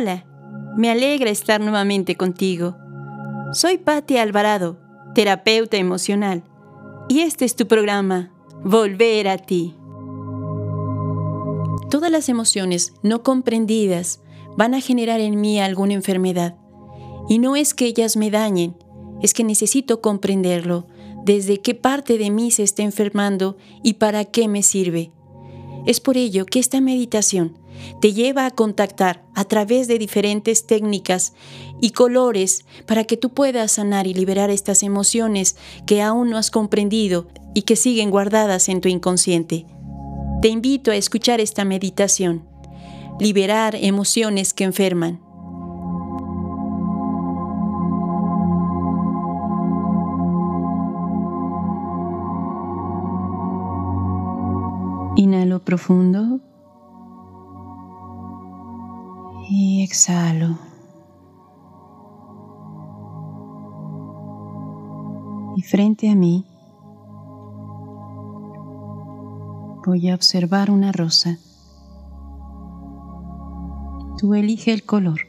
Hola, me alegra estar nuevamente contigo. Soy Patti Alvarado, terapeuta emocional, y este es tu programa, Volver a ti. Todas las emociones no comprendidas van a generar en mí alguna enfermedad. Y no es que ellas me dañen, es que necesito comprenderlo, desde qué parte de mí se está enfermando y para qué me sirve. Es por ello que esta meditación te lleva a contactar a través de diferentes técnicas y colores para que tú puedas sanar y liberar estas emociones que aún no has comprendido y que siguen guardadas en tu inconsciente. Te invito a escuchar esta meditación, liberar emociones que enferman. Inhalo profundo y exhalo. Y frente a mí voy a observar una rosa. Tú elige el color.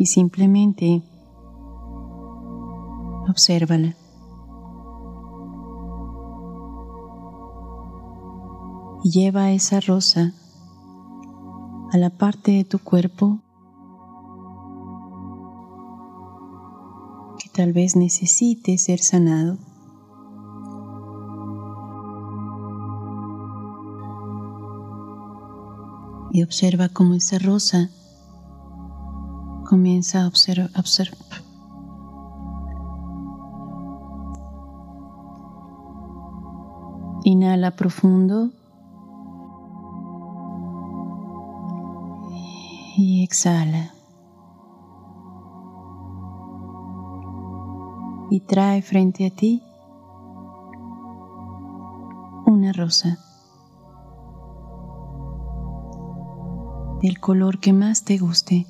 Y simplemente obsérvala. Lleva esa rosa a la parte de tu cuerpo que tal vez necesite ser sanado. Y observa cómo esa rosa comienza a observar. Inhala profundo. Exhala. Y trae frente a ti una rosa. Del color que más te guste.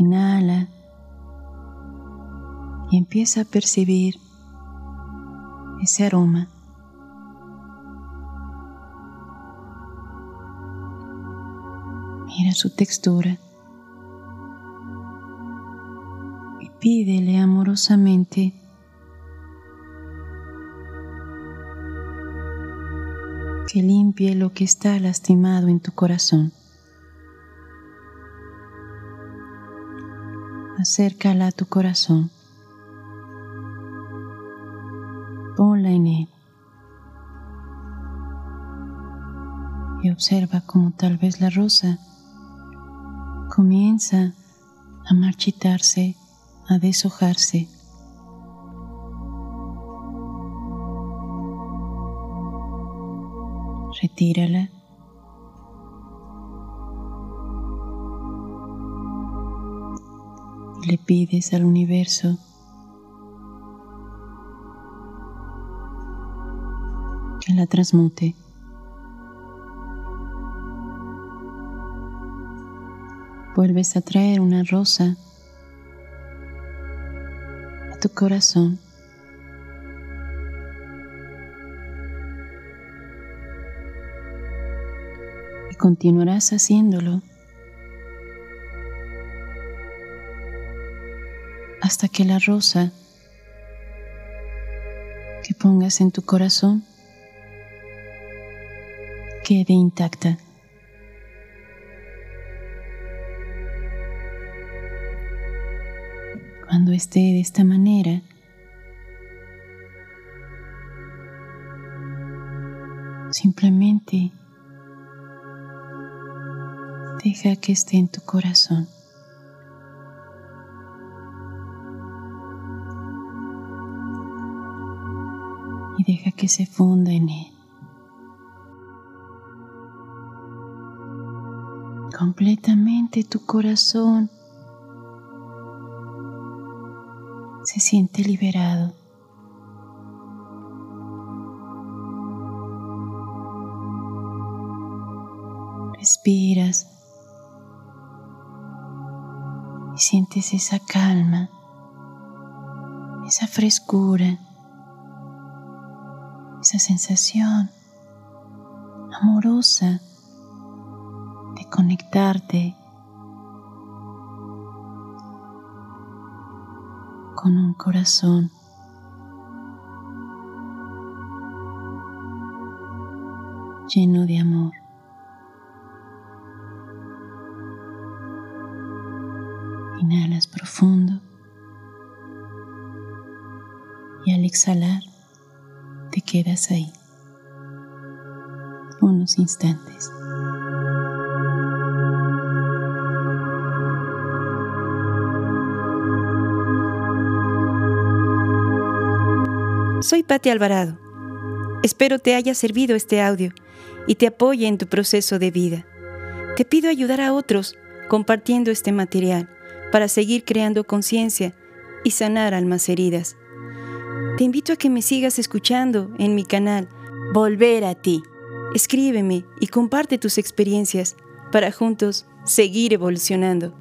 Inhala y empieza a percibir ese aroma. Mira su textura y pídele amorosamente que limpie lo que está lastimado en tu corazón. Acércala a tu corazón. ponla en él. Y observa cómo tal vez la rosa comienza a marchitarse, a deshojarse. Retírala. Y le pides al universo la transmute. Vuelves a traer una rosa a tu corazón. Y continuarás haciéndolo hasta que la rosa que pongas en tu corazón quede intacta. Esté de esta manera, simplemente deja que esté en tu corazón. Y deja que se funda en él. completamente tu corazón se siente liberado. Respiras y sientes esa calma, esa frescura esa sensación amorosa de conectarte con un corazón lleno de amor. Inhalas profundo y al exhalar te quedas ahí unos instantes. Soy Patti Alvarado. Espero te haya servido este audio y te apoye en tu proceso de vida. Te pido ayudar a otros compartiendo este material para seguir creando conciencia y sanar almas heridas. Te invito a que me sigas escuchando en mi canal Volver a ti. Escríbeme y comparte tus experiencias para juntos seguir evolucionando.